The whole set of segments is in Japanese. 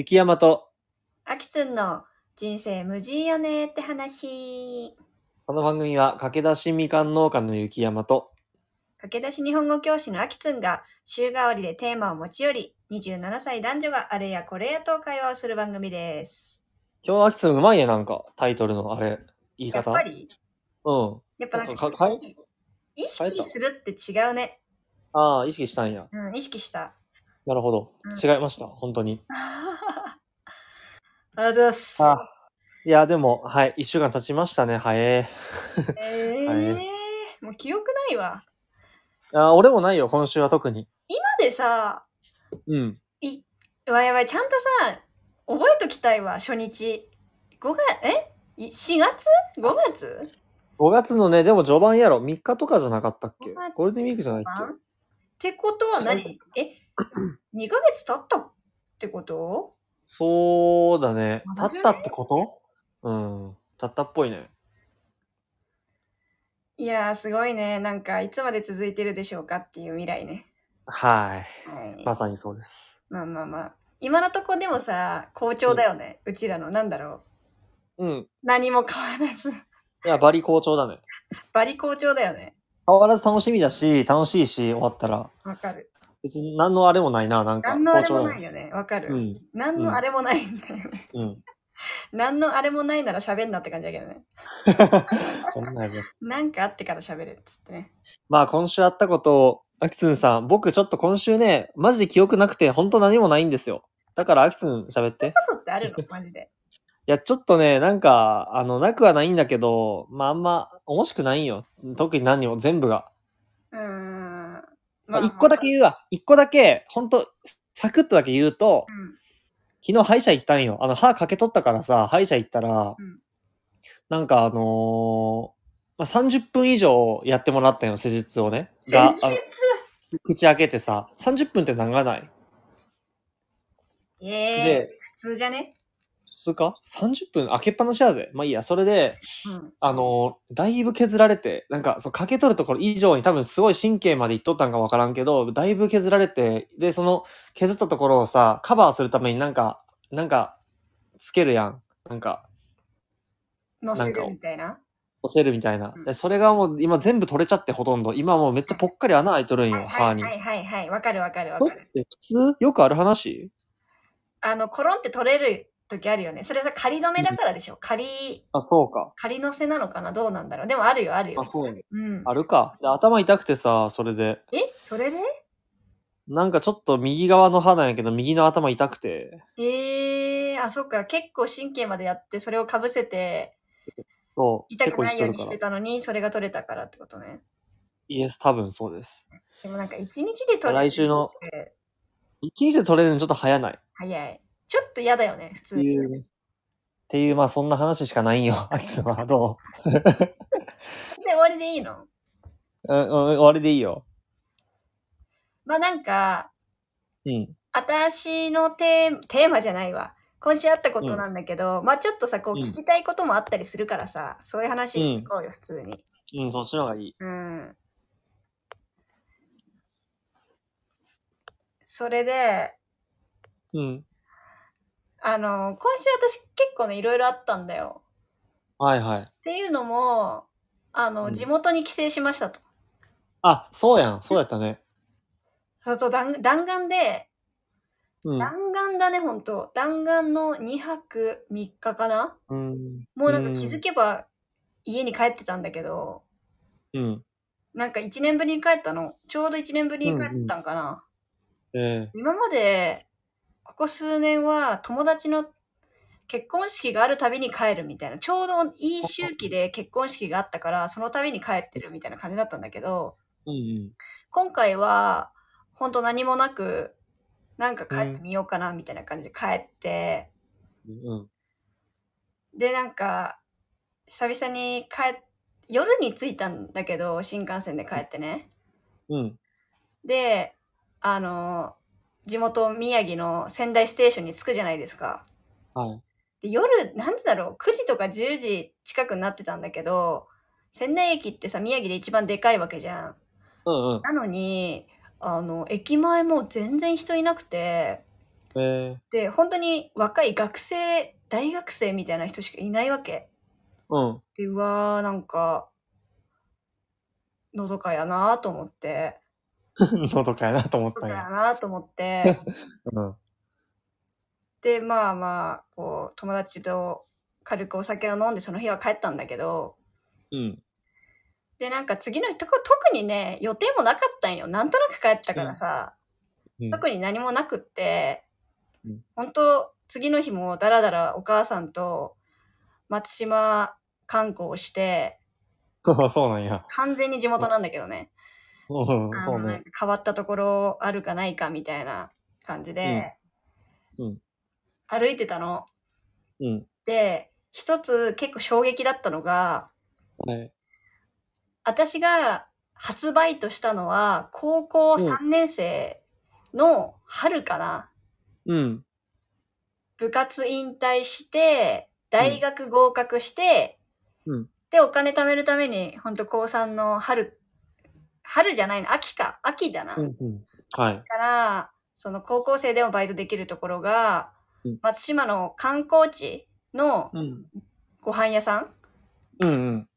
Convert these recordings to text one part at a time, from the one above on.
雪山と、あきつんの人生無事よねって話。この番組は駆け出しみかん農家の雪山と、駆け出し日本語教師のあきつんが週替わりでテーマを持ち寄り、27歳男女があれやこれやと会話をする番組です。今日はあきつんうまいね、なんか、タイトルのあれ、言い方？やっぱり？うん。やっぱなんかかか変え意識するって違うね。ああ、意識したんや。うん、意識した。なるほどうん。違いました、本当に。ありがとうございます。あいや、でも、はい、一週間経ちましたね、早え。えー、はいもう記憶ないわ。あ俺もないよ、今週は特に。今でさ、うん。い、わやばい、ちゃんとさ、覚えときたいわ、初日。5月、え？い ?4 月 ?5 月？5月のね、でも序盤やろ。3日とかじゃなかったっけ？5月ゴールデンウィークじゃないっけ？ってことは何？え ?2 ヶ月経ったってこと？そうだね。まだ経ったってこと？うん。経ったっぽいね。いやー、すごいね。なんか、いつまで続いてるでしょうかっていう未来ね。はい。はい。まさにそうです。まあまあまあ。今のとこでもさ、好調だよね。うちらの、なんだろう。うん。何も変わらず。いや、バリ好調だね。バリ好調だよね。変わらず楽しみだし、楽しいし、終わったら。わかる。別に何のあれもないな、なんか。何のあれもないよね。わかる。うん。何のあれもないんだよね。うん。何のあれもないなら喋んなって感じだけどね。そんなやつ。なんかあってから喋れっつってね。まあ、今週あったことを、アキツンさん、僕ちょっと今週ね、マジで記憶なくて、本当何もないんですよ。だから、アキツン喋って。いことってあるの？マジで。や、ちょっとね、なんか、あの、なくはないんだけど、まあ、あんま、面白くないんよ。特に何にも、全部が。うーん。まあ、一個だけ言うわ。一個だけ、ほんと、サクッとだけ言うと、うん。昨日歯医者行ったんよ。あの、歯かけ取ったからさ、歯医者行ったら、うんなんかあのーまあ、30分以上やってもらったんよ、施術をね。が、口開けてさ、30分って長ない？ええで普通じゃね？普通か ?30 分開けっぱなしだぜ。まあいいや、それで、うん。あのーだいぶ削られて、なんか、そう、かけ取るところ以上に多分すごい神経までいっとったんかわからんけど、だいぶ削られて、で、その削ったところをさ、カバーするためになんか、なんか、つけるやん。なんか、乗せるみたいな？押せるみたいなうん。で、それがもう今全部取れちゃってほとんど。今もうめっちゃぽっかり穴開いとるんよ、はい歯に。はいはいはいはい。わかるわかるわかる。て普通？よくある話？あの、コロンって取れる時あるよね。それさ、仮止めだからでしょ。仮、あ、そうか。仮乗せなのかな？どうなんだろう？でもあるよあるよあ、。そうやね。うん。あるか。で頭痛くてさ、それで。え？それで？なんかちょっと右側の歯なんやけど、右の頭痛くて。ええー、あ、そっか。結構神経までやって、それをかぶせて、そう。痛くないようにして。たのに、それが取れたからってことね。イエス、多分そうです。でもなんか一日で取れる来週の一日で取れるのちょっと早ない。っ早い。ちょっと嫌だよね、普通に。っていう、まあそんな話しかないんよ。アキさんはど で、終わりでいいの？ううん、うん、終わりでいいよ。まあなんか、うん。私のテーテーマじゃないわ。今週あったことなんだけど、まあちょっとさ、こううん聞きたいこともあったりするからさ、そういう話していこうよ、普通に。うん、そっちの方がいい。うん。それで、うん。あの、今週私結構ね、いろいろあったんだよ。はいはい。っていうのも、あの、うん地元に帰省しましたと。あ、そうやん。そうやったね。そうそう、弾弾丸で、うん。弾丸だね、ほんと。弾丸の2泊3日かな？うん。もうなんか気づけば家に帰ってたんだけど、うん。なんか1年ぶりに帰ったの。ちょうど1年ぶりに帰ったんかな。ええ今まで、ここ数年は友達の結婚式があるたびに帰るみたいな、ちょうどいい周期で結婚式があったから、そのたびに帰ってるみたいな感じだったんだけど、うんうん。今回は、ほんと何もなく、なんか帰ってみようかなみたいな感じで帰って、うん。で、なんか、久々に帰っ、夜に着いたんだけど、新幹線で帰ってね。うん。で、あの、地元宮城の仙台ステーションに着くじゃないですか。はい。で夜、なんでだろう、9時とか10時近くになってたんだけど、仙台駅ってさ、宮城で一番でかいわけじゃん。うんうん。なのに、あの、駅前も全然人いなくて、えで、本当に若い学生、大学生みたいな人しかいないわけ。ー、うん。で、うわー、なんか、のどかやなと思って、のどかやなと思ったんや。なと思って、うん。で、まあまあ、こう、友達と軽くお酒を飲んでその日は帰ったんだけど、うん。で、なんか次の日、特にね、予定もなかったんよ。なんとなく帰ったからさ、うん。特に何もなくって、うん本当次の日もだらだらお母さんと松島観光をして、そうなんや。完全に地元なんだけどね。うん、あそうね。変わったところあるかないかみたいな感じで、うんうん歩いてたの。うん。で、一つ結構衝撃だったのが、はい。私が初バイトしたのは高校うん3年生の春かな。うん。部活引退して、大学合格して、うんで、お金貯めるために、ほんと高3の春、春じゃないの、秋か、秋だな。うん。うん。はい。から、その高校生でもバイトできるところが、うん松島の観光地のうん。ご飯屋さんうんうん。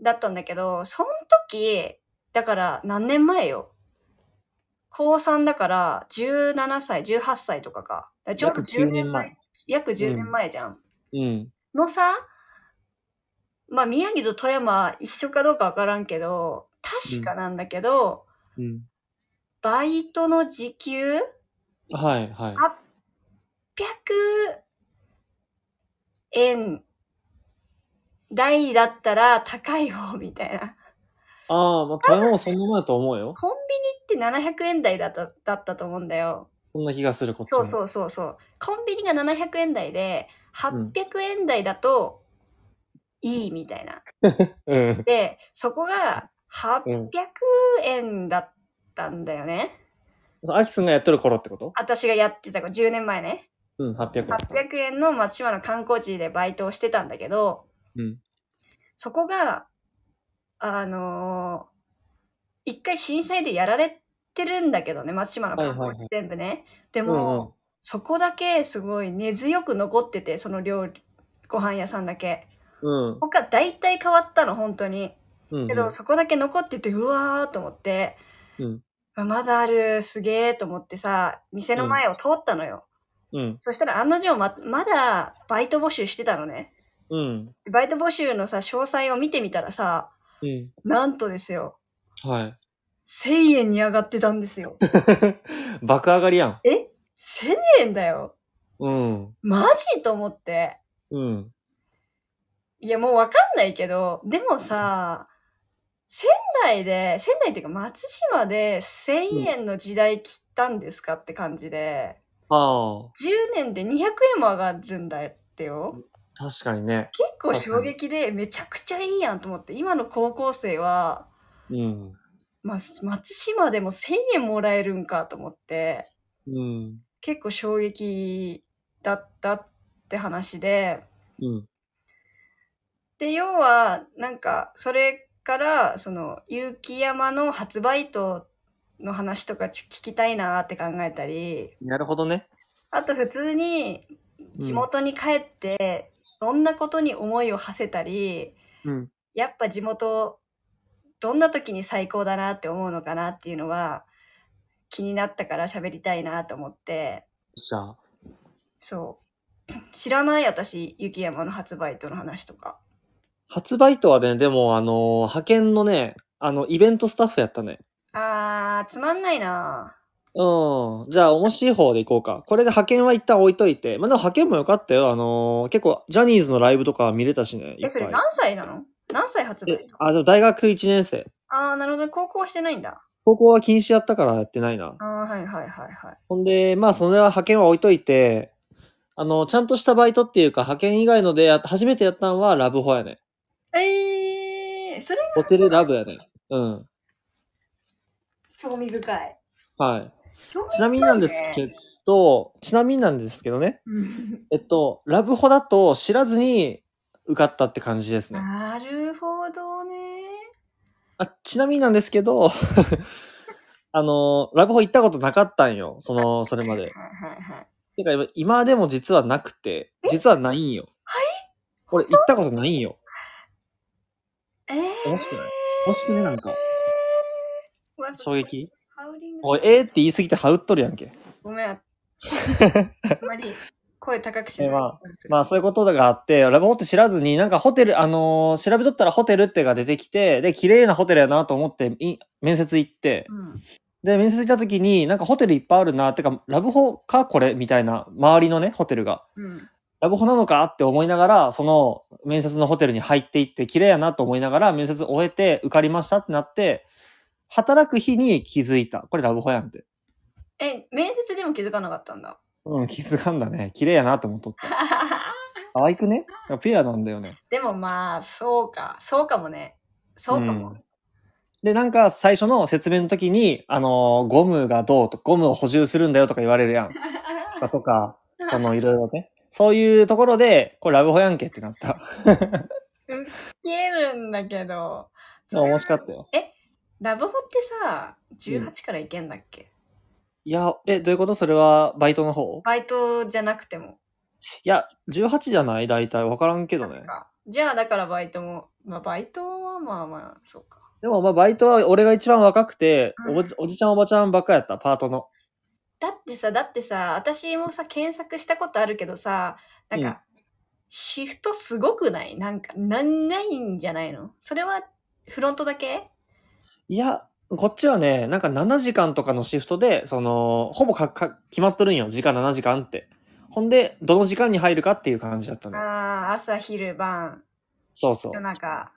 だったんだけど、その時、だから何年前よ。高3だから17歳、18歳とかか。だからちょうど約9 10年前。約10年前じゃん。うん。のさ、まあ宮城と富山一緒かどうかわからんけど、確かなんだけど、うん。バイトの時給？はい、はい。800円台だったら高い方みたいな。ああ、まあ、富山もそんなもんやと思うよ。コンビニって700円台だっただったと思うんだよ。そんな気がする、こっちも。そうそうそうそう。コンビニが700円台で、800円台だといいみたいな。う。うん。で、そこがうん800円だったんだよね。アキスンがやっとる頃ってこと？私がやってたから10年前ね。うん、800円。800円の松島の観光地でバイトをしてたんだけど、うん。そこが、あのー一回震災でやられてるんだけどね、松島の観光地全部ね。でうんも、うんそこだけすごい根強く残ってて、その料理、ご飯屋さんだけ。うん。他大体変わったの、本当に。うん。けど、そこだけ残ってて、うわーと思って、うん。あまだある、すげーと思ってさ、店の前を通ったのよ。うん。そしたら案の定ま、まだバイト募集してたのね。うん。でバイト募集のさ、詳細を見てみたらさ、うん。なんとですよ、はい。1000円に上がってたんですよ。爆上がりやん。え ?1000 円だよ。うん。マジと思って。うん。いや、もうわかんないけど、でもさ、仙台で、仙台っていうか松島で1000円の時代切ったんですかって感じで、あ10年で200円も上がるんだってよ。あ、確かにね。結構衝撃でめちゃくちゃいいやんと思って、今の高校生は、うん。ま、松島でも1000円もらえるんかと思って、うん。結構衝撃だったって話で、うん。で、要は、なんか、それから、その、雪山の発売との話とか聞きたいなって考えたり、なるほどね。あと普通に地元に帰って、どんなことに思いを馳せたり、うん。やっぱ地元、どんな時に最高だなって思うのかなっていうのは、気になったから喋りたいなと思って。そう。知らない私、雪山の発売との話とか。発売とはね、でも、あのー派遣のね、あの、イベントスタッフやったね。あー、つまんないなうん。じゃあ、面白い方でいこうか。これで派遣は一旦置いといて。まあ、でも派遣もよかったよ。あのー結構、ジャニーズのライブとか見れたしね。いえ、っぱいそれ何歳なの？何歳発売と、えあ、でも大学1年生。あー、なるほど。高校はしてないんだ。高校は禁止やったからやってないな。あー、はいはいはいはい。ほんで、まあ、それは派遣は置いといて、あの、ちゃんとしたバイトっていうか、派遣以外のでや、初めてやったのはラブホやね。えー、それホテルラブやね。うん。興味深い。はい。興味深いねちなみになんですけど、ちなみになんですけどね。うんえっと、ラブホだと知らずに受かったって感じですね。なるほどね。あちなみになんですけど、あの、ラブホ行ったことなかったんよ。その、それまで。はいはいはい。てか今、今でも実はなくて、実はないんよ。はい？俺行ったことないんよ。えー、欲しくない欲しくねなんか。衝撃？ハウリングおい、えーって言い過ぎてハウっとるやんけ。ごめん。あんまり声高くしない。えまあまあそういうことがあって、ラブホって知らずに、なんかホテル、あのー調べとったらホテルってが出てきて、で、綺麗なホテルやなと思って、い面接行って、うん。で、面接行った時に、なんかホテルいっぱいあるな、ってか、ラブホかこれ？みたいな、周りのね、ホテルが。うん。ラブホなのかって思いながら、その面接のホテルに入っていって、綺麗やなと思いながら、面接終えて受かりましたってなって、働く日に気づいた。これラブホやんって。え、面接でも気づかなかったんだ。うん、気づかんだね。綺麗やなと思っとった。可愛くね？ピュアなんだよね。でもまあ、そうか。そうかもね。そうかも。うんで、なんか最初の説明の時に、あのーゴムがどうと、ゴムを補充するんだよとか言われるやん。だとか、そのいろいろね。そういうところで、これラブホやんけってなった。消えるんだけど。面白かったよ。ラブホってさ、18からいけんだっけ、いや、え、どういうこと？それはバイトの方？バイトじゃなくても。いや、18じゃない？大体。わからんけどね。じゃあだからバイトも、まあバイトはまあまあ、そうか。でも、まあ、バイトは俺が一番若くて、うんおじおじちゃんおばちゃんばっかやった、パートの。だってさ、だってさ、私もさ、検索したことあるけどさ、なんか、うんシフトすごくない？なんか、長いんじゃないの？それは、フロントだけ？いや、こっちはね、なんか7時間とかのシフトで、その、ほぼかか決まっとるんよ。時間7時間って。ほんで、どの時間に入るかっていう感じだったね。ああ、朝、昼、晩、そうそう夜。中。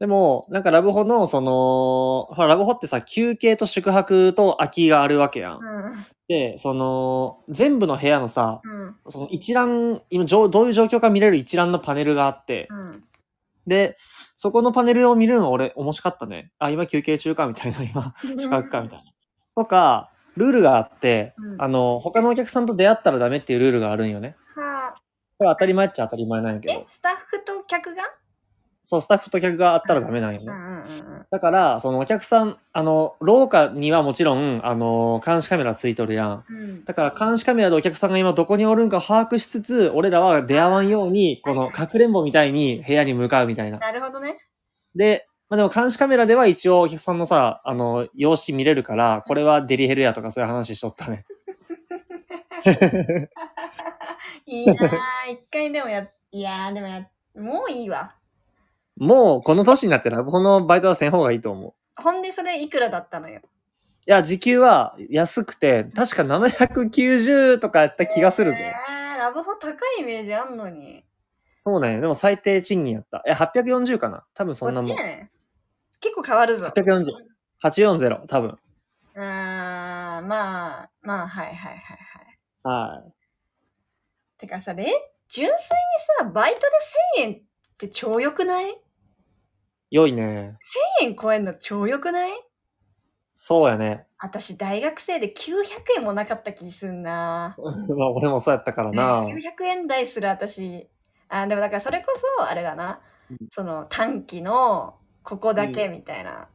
でも、なんかラブホの、その、ほら、ラブホってさ、休憩と宿泊と空きがあるわけやん。うん。で、その、全部の部屋のさ、うん。その一覧、今、じょうどういう状況か見れる一覧のパネルがあって、うん。で、そこのパネルを見るの俺面白かったね。あ、今休憩中かみたいな、今、宿泊かみたいな。とか、ルールがあって、うんあの、他のお客さんと出会ったらダメっていうルールがあるんよね。はあ。これ当たり前っちゃ当たり前なんやけえど、、スタッフと客が？そう、スタッフと客があったらダメなんよね。だから、そのお客さん、あの、廊下にはもちろん、あの、監視カメラついとるやん。うん。だから監視カメラでお客さんが今どこにおるんか把握しつつ、俺らは出会わんように、このかくれんぼみたいに部屋に向かうみたいな。なるほどね。で、まあでも監視カメラでは一応お客さんのさ、あの、容姿見れるから、これはデリヘルやとかそういう話しとったね。いいなぁ。一回でもや、いやーでもや、もういいわ。もうこの年になってラブホのバイトはせん方がいいと思う。ほんでそれいくらだったのよ？いや、時給は安くて、確か790とかやった気がするぞ。えー、ラブホ高いイメージあんのに。そうね。でも最低賃金やった。え、840かな？多分そんなもんこっち。やね結構変わるぞ。840。840、多分。あー、まあ、まあ、はいはいはいはい。はい。てかさ、れ純粋にさ、バイトで1000円って超良くない ?1000 良いね。円超えんの超良くない？そうやね。私、大学生で900円もなかった気すんな まあ俺もそうやったからな。900円台する私。あ、でもだからそれこそ、あれだなうん。その短期の、ここだけみたいな。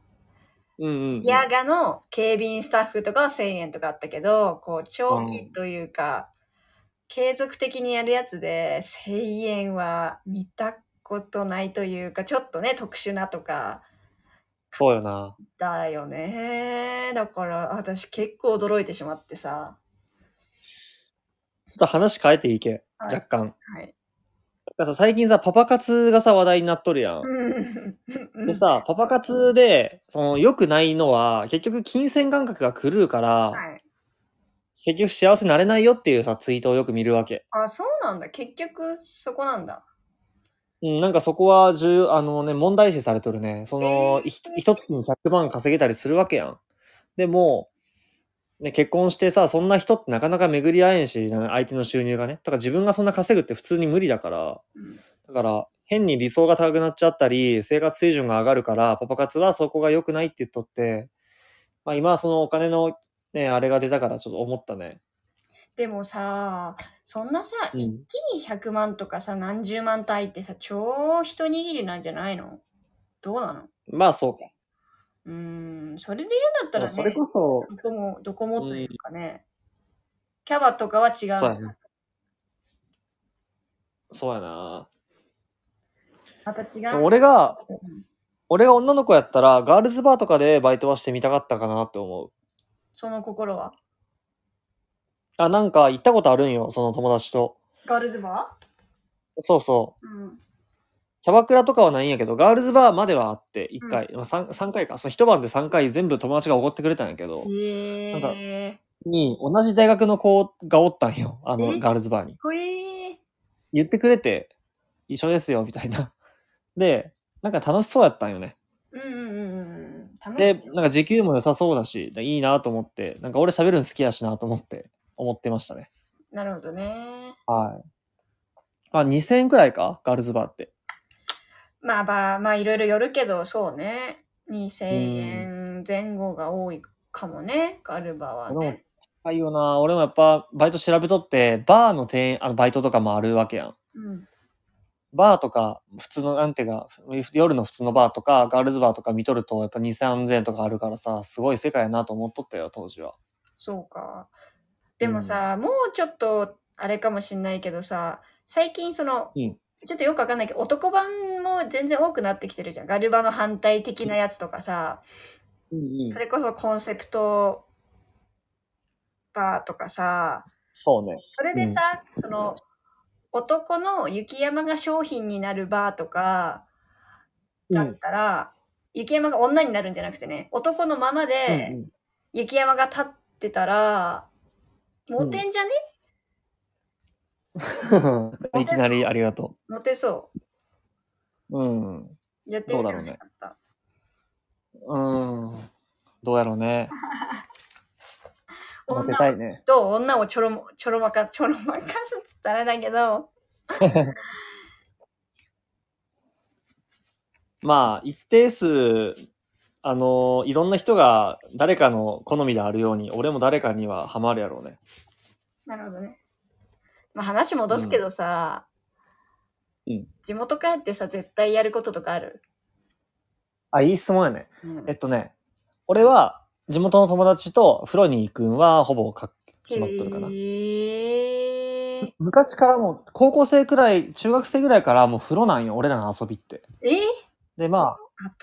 うんうん。ギャガの警備員スタッフとかは1000円とかあったけど、こう、長期というか、継続的にやるやつで1000円は見たことないというか、ちょっとね、特殊なとか、そうよな。だよね。だから、私結構驚いてしまってさ。ちょっと話変えていい？け。はい若干。はい。だからさ最近さ、パパ活がさ、話題になっとるやんでさ、パパ活で、その、良くないのは、結局、金銭感覚が狂うから、はい。結局幸せになれないよっていうさ、ツイートをよく見るわけ。あ、そうなんだ。結局、そこなんだ。うん、なんかそこは重、あのね、問題視されとるね。その、一月に100万稼げたりするわけやん。でも、ね、結婚してさ、そんな人ってなかなか巡り合えんし、な相手の収入がね。だから自分がそんな稼ぐって普通に無理だから、うんだから、変に理想が高くなっちゃったり、生活水準が上がるから、パパ活はそこが良くないって言っとって、まあ今はそのお金のね、あれが出たからちょっと思ったね。でもさ、そんなさ、うん一気に100万とかさ、何十万単位ってさ、超一握りなんじゃないの？どうなの？まあそうか。うーん、それで言うんだったらね、それこそ、どこも、どこもというかね、キャバとかは違う。そうやな。そうやな。また違でもう。俺が、うん俺が女の子やったら、ガールズバーとかでバイトはしてみたかったかなって思う。その心は？あ、なんか行ったことあるんよ、その友達と。ガールズバそうそう。ーうん。キャバクラとかはないんやけど、ガールズバーまではあって、1回、まあ 3, 三回か。その一晩で3回全部友達がおごってくれたんやけど、へなんかえに、同じ大学の子がおったんよ。あの、え？ガールズバーに。ー。言ってくれて、一緒ですよ、みたいな。で、なんか楽しそうやったんよね。うんうんうんうん。楽で。なんか時給も良さそうだし、いいなと思って、なんか俺喋るの好きやしなと思って、思ってましたね。なるほどね。はい。あ、2000円くらいか？ガールズバーって。まあまあ、まあいろいろよるけど、そうね。2000円前後が多いかもね。ガルバはね。高いよな俺もやっぱバイト調べとって、バーの店員、あのバイトとかもあるわけやん。うん。バーとか、普通の、なんていうか、夜の普通のバーとか、ガールズバーとか見とると、やっぱ2、3000円とかあるからさ、すごい世界やなと思っとったよ、当時は。そうか。でもさ、もうちょっと、あれかもしんないけどさ、最近その、うん。ちょっとよくわかんないけど、男版も全然多くなってきてるじゃん。ガルバの反対的なやつとかさ、うんうん。そ。れこそコンセプトバーとかさ、そうね。それでさ、その、男の雪山が商品になるバーとか、だったら、雪山が女になるんじゃなくてね、男のままうんで雪山が立ってたら、モテんじゃね、う んいきなりありがと。モテそううん。う。やってみてほしかった。うん。どうやろうね。モテ女をたいね。と女をちょろも、ちょろまか、ちょろまかすって言ったらだけど、まあ、一定数、あのいろんな人が誰かの好みであるように、俺も誰かにはハマるやろうね。なるほどね。まあ話戻すけどさ、うん地元帰ってさ、絶対やることとかある、あ、いい質問やね。うんえっとね、俺は地元の友達と風呂に行くんはほぼか決まっとるかな。へー昔からもう、高校生くらい、中学生ぐらいからもう風呂なんよ、俺らの遊びって。え？で、まあ、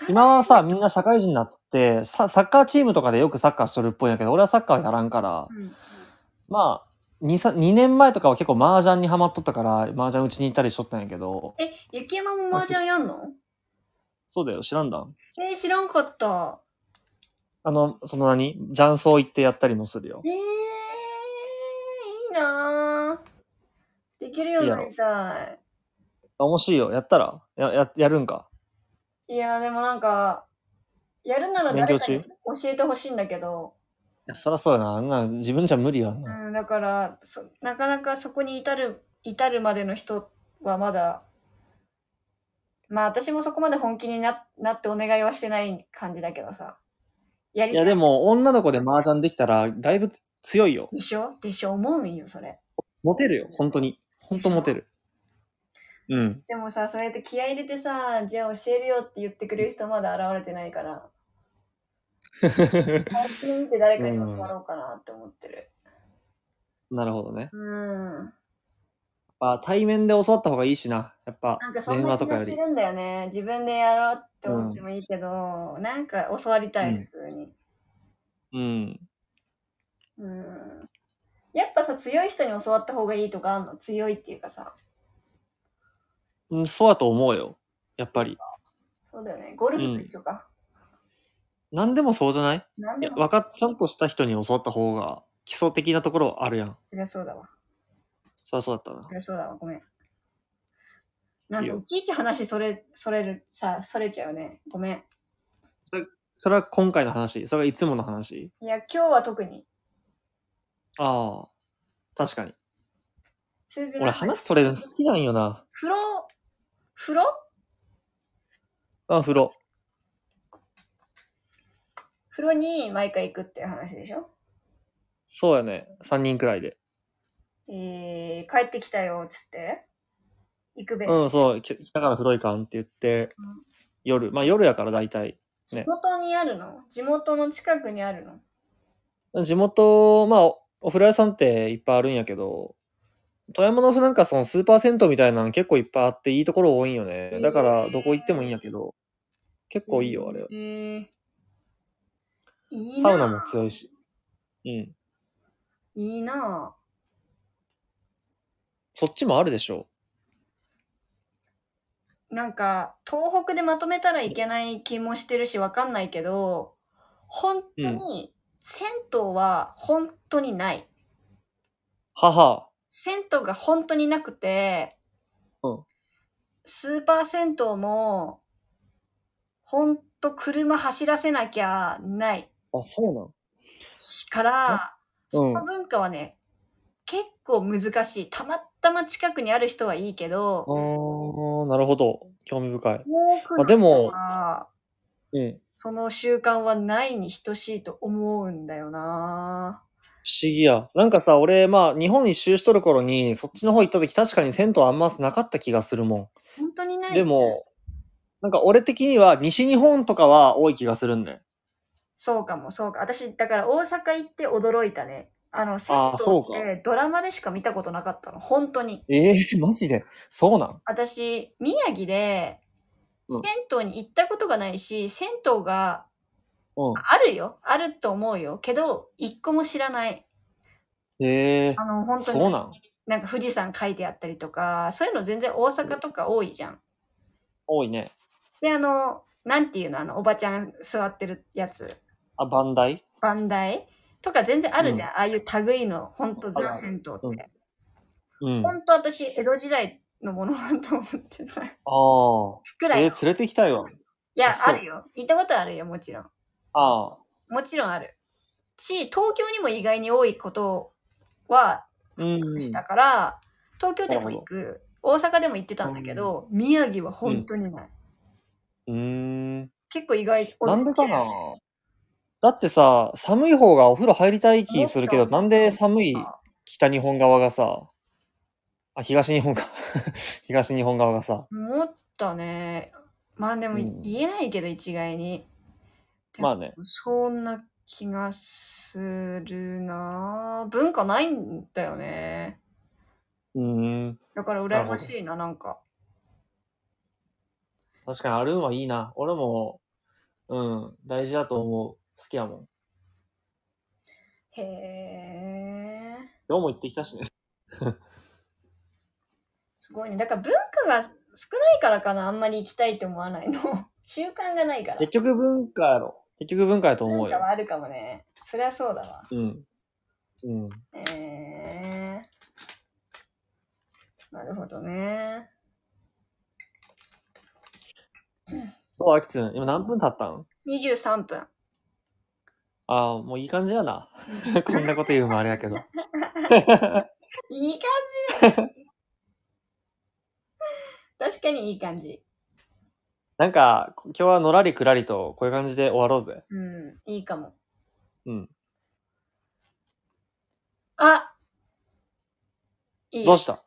今はさ、みんな社会人になって、ササッカーチームとかでよくサッカーしとるっぽいんやけど、俺はサッカーやらんから、うんまあ、2, さ2年前とかは結構麻雀にハマっとったから、麻雀うちに行ったりしとったんやけど、え、雪山も麻雀やんの？そうだよ、知らんだん。えー、知らんかった。あの、その何？雀荘行ってやったりもするよえ。ー、いいなぁ。できるようになりたい。面白いよ、やったら？や、や、やるんか？いや、でもなんか、やるなら誰かに教えてほしいんだけど、いや、そらそうやな。あんな自分じゃ無理やんうな。ん、だからそ、なかなかそこに至る、至るまでの人はまだ、まあ私もそこまで本気にななってお願いはしてない感じだけどさ。やりいいでも、女の子で麻雀できたら、だいぶ強いよ。でしょ？でしょ？思うんよ、それ。モテるよ、本当に。本当モテる。うん。でもさ、そうやって気合い入れてさ、じゃあ教えるよって言ってくれる人まだ現れてないから、最近見て誰かに教わろうかなって思ってる。なるほどね。うん。あ、対面で教わった方がいいしな。やっぱなんか、そん電な話とかより。気がしてるんだよね。自分でやろうって思ってもいいけど、なんか教わりたい、うん普通に。うん。うん。やっぱさ、強い人に教わった方がいいとかあんの？強いっていうかさ。うん、そうだと思うよ。やっぱり。そうだよね。ゴルフと一緒か。何でもそうじゃない？いや、なんでもわかっ、ちゃんとした人に教わった方が、基礎的なところあるやん。そりゃそうだわ。そりゃそうだったなそ。りゃそうだわ。ごめん。なんいいよかいちいち話それ、それる、さ、それちゃうね。ごめん。それは今回の話。それはいつもの話。いや、今日は特に。ああ。確かに。それで俺話それ好きなんよな。風呂、風呂？あ、風呂。風呂に毎回行くっていう話でしょ？そうやね。3人くらいで。えー、帰ってきたよ、つって？行くべ。うん、そう。き来たから風呂行かんって言って、うん夜。まあ夜やから大体。地元にあるの？地元の近くにあるの？地元、まあ、お風呂屋さんっていっぱいあるんやけど、富山のなんかそのスーパー銭湯みたいなの結構いっぱいあっていいところ多いんよね。だからどこ行ってもいいんやけど、結構いいよ、あれ。えーいいなサウナも強いし。うん。いいなそっちもあるでしょ。なんか、東北でまとめたらいけない気もしてるし、わかんないけど、本当に、銭湯は本当にない。はは。銭湯が本当になくて、うんスーパー銭湯も、ほんと車走らせなきゃない。あ、そうなんから、うんその。文化はね、結構難しい。たまたま近くにある人はいいけあど、ー、なるほど。興味深い。多くのあでも人は、うん。その習慣はないに等しいと思うんだよな不思議や。なんかさ、俺、まあ、日本一周しとる頃に、そっちの方行った時、確かに銭湯あんまなかった気がするも本当にない。ん。で、も、なんか俺的には、西日本とかは多い気がするんだよ。そうかも、そうか。私、だから大阪行って驚いたね。あの、銭あーそうか湯ってドラマでしか見たことなかったの。本当に。ええマジで？そうなん？私、宮城で、うん銭湯に行ったことがないし、銭湯がうん。あるよ。あると思うよ。けど、一個も知らない。ええあの、本当に。そうなん？なんか富士山書いてあったりとか、そういうの全然大阪とか多いじゃん。多いね。で、あの、なんていうの？あの、おばちゃん座ってるやつ。あ、バンダイ？バンダイ？とか全然あるじゃん。ああいう類の、ほんとザ・銭湯って。うんうん。あほんと私、江戸時代のものだと思ってた。あー。くらい。えー、連れて行きたいわ。いやあるよ。行ったことあるよ、もちろん。ああ。もちろんある。し、東京にも意外に多いことはうん。したから、東京でも行く、大阪でも行ってたんだけど、宮城は本当にない。うーん。結構意外。なんでかなだってさ、寒い方がお風呂入りたい気するけど、なんで寒い北日本側がさ、あ、東日本か。東日本側がさ、思ったね。まあでもうん言えないけど一概に。まあね。そんな気がするなぁ文化ないんだよね。うーん。だから羨ましいな、なんか。確かにあるんはいいな。俺も、うん、大事だと思う。好きやもん。へえ。今日も行ってきたしね。すごいね。だから文化が少ないからかな、あんまり行きたいと思わないの。習慣がないから。結局文化やろ。結局文化やと思うよ文化は。あるかもね。そりゃそうだわ。うん。うん。へえなるほどね。そう、あきつん？今何分経ったん？23分。ああ、もういい感じやな。こんなこと言うのもあれやけど。いい感じ確かにいい感じ。なんか、今日はのらりくらりと、こういう感じで終わろうぜ。うん、いいかも。うん。あいいどうした？あ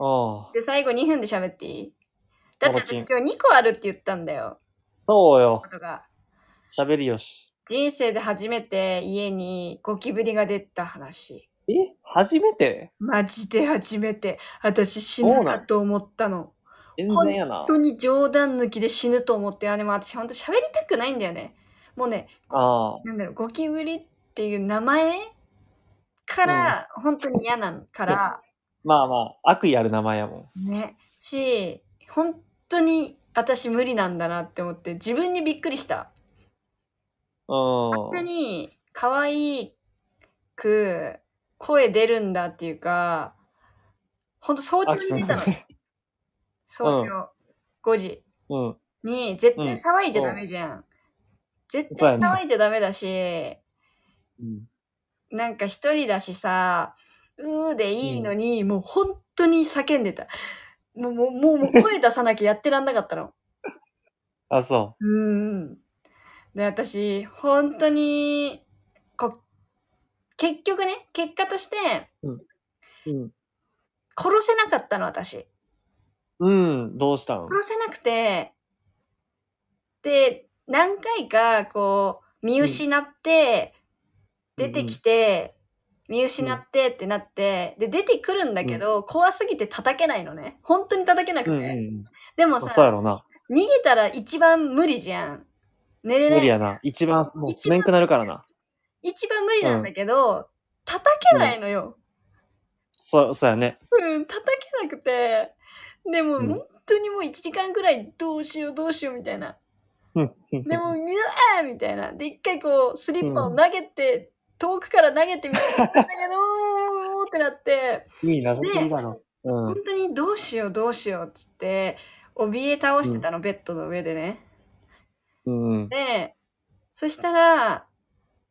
あ。じゃあ最後2分で喋っていい？だって私今日2個あるって言ったんだよ。そうよこ。とが。喋りよし。人生で初めて家にゴキブリが出た話。え？初めて？マジで初めて。私死ぬかと思ったの。全然やな本。当に冗談抜きで死ぬと思って、あ、でも私本当喋りたくないんだよね。もうね、ああ。なんだろう、ゴキブリっていう名前から、本当に嫌なんから、まあまあ、悪意ある名前やもん。ね。し、本当に私無理なんだなって思って、自分にびっくりした。こんなうん。に可愛く声出るんだっていうか、本当早朝に出たの。早朝、5時うん。に、絶対騒いじゃダメじゃん。絶対そうやね騒いじゃダメだし、うん。なんか一人だしさ、うーでいいのに、もう本当に叫んでた。もう、もう、もうもう声出さなきゃやってらんなかったの。あ、そううん。で、私、本当に、こ、結局ね、結果として、う。うん。殺せなかったの、私。うん。どうしたん？殺せなくて、で、何回か、こう、見失って、出てきて、見失ってってなって、で、出てくるんだけど、怖すぎて叩けないのね。本当に叩けなくて。でもさ、そうやろうな。逃げたら一番無理じゃん。寝れない。無理やな。一番、もうすめんくなるからな。一番無理なんだけど、叩けないのよ。そう、そうやね。うん、叩けなくて。でも、うん本当にもう1時間ぐらいどうしようどうしようみたいな。うん。でも、うわーみたいな。で、一回こう、スリッパを投げて、遠くから投げてみた んだけど、おーってなって、いいな、そりだろ。うん本。当にどうしようどうしようっつって、怯え倒してたの、ベッドの上でね。うん。で、そしたら、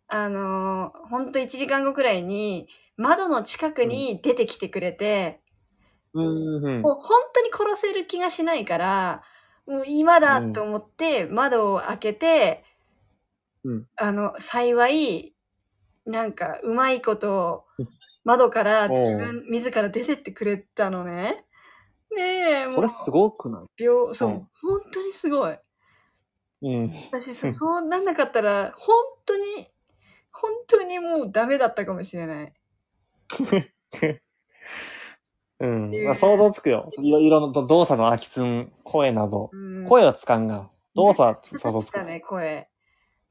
あのー、ほんと1時間後くらいに、窓の近くに出てきてくれて、うん。うんもう本当に殺せる気がしないから、もう今だと思って窓を開けて、うんあの、幸い、なんかうまいこと窓から自分自ら出てってくれたのね。ねえ、それすごくない？秒、そう、うん本当にすごい。うん。私さ、うんそうなんなかったら、本当に、本当にもうダメだったかもしれない。うん。まあ、想像つくよ。いろいろの動作の空きつん、声など。うん、声はつかんが。動作は 想像つく。ね、声。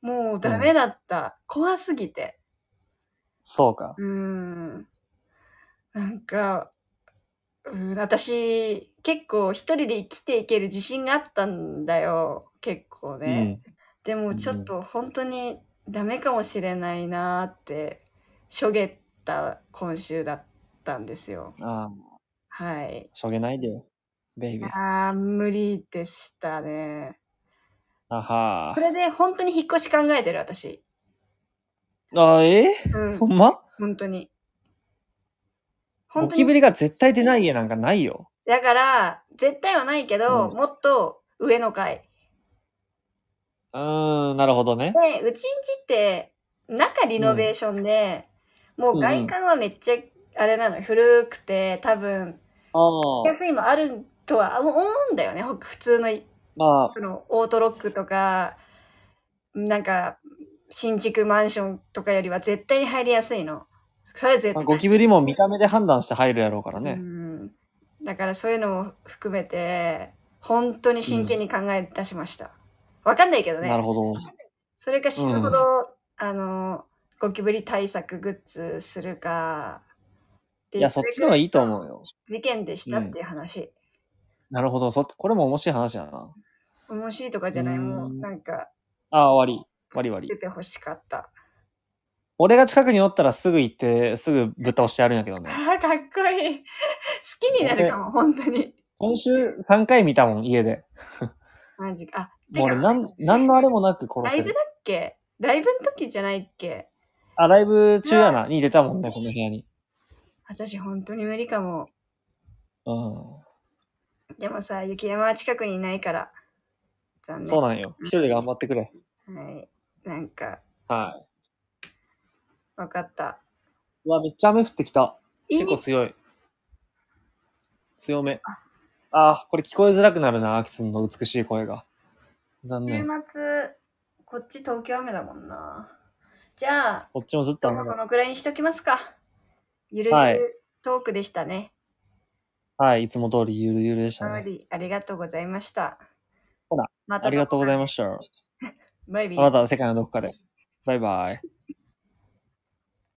もうダメだった。怖すぎて。そうか。うーん。なんか、うん、私、結構一人で生きていける自信があったんだよ。結構うね。ん。でもちょっと本当にダメかもしれないなーって、しょげった今週だったんですよ。ああ、はい。しょげないでよ。ベイビー。あー、無理でしたね。あはそれで本当に引っ越し考えてる私。あ。あえうんほ、んま？本当に。ゴ。キブリが絶対出ない家なんかないよ。だから、絶対はないけど、うんもっと上の階。うーん、なるほどね。で、うちんちって、中リノベーションで、もう外観はめっちゃ、あれなのよ、古くて、多分、ああ。安いもあるとは思うんだよね、ほ普通の、まあ、その、オートロックとか、なんか、新築マンションとかよりは絶対に入りやすいの。それ絶まあ対。ゴキブリも見た目で判断して入るやろうからうね。ん。だからそういうのも含めて、本当に真剣に考え出しました。わかんないけどね。なるほど。それか死ぬほど、あの、ゴキブリ対策グッズするか。でいや、そっちの方がいいと思うよ。事件でしたっていう話。なるほど。そ、これも面白い話やな。面白いとかじゃない、うんもうなんかああ、終わり。終わり終わり出。てほしかった。俺が近くにおったらすぐ行って、すぐぶっ倒してやるんやけどね。ああ、かっこいい。好きになるかも、本当に。今週3回見たもん、家で。マジか。あ、もう俺なん、なんのあれもなく殺ライブだ。っけ？ライブの時じゃないっけ？あ、ライブ中やな、に出たもんね、この部屋に。私本当に無理かも。うでもさ、雪山は近くにいないから。残ん。念。そうなんよ。一人で頑張ってくれ。はい。なんか、はい。わかった。うわ、めっちゃ雨降ってきた。結構強い。強め。あー、これ聞こえづらくなるな、アキツンの美しい声が。残週念。末、こっち東京雨だもんな。じゃあ、こっちもずっと今日はこ雨だ。のくらいにしときますか。ゆるゆはいるトークでしたね。はい、いつも通りゆるゆるでしたあね。りありがとうございました。ほら、またありがとうございまし。た。バイビー。また世界のどこかで。バイバイ。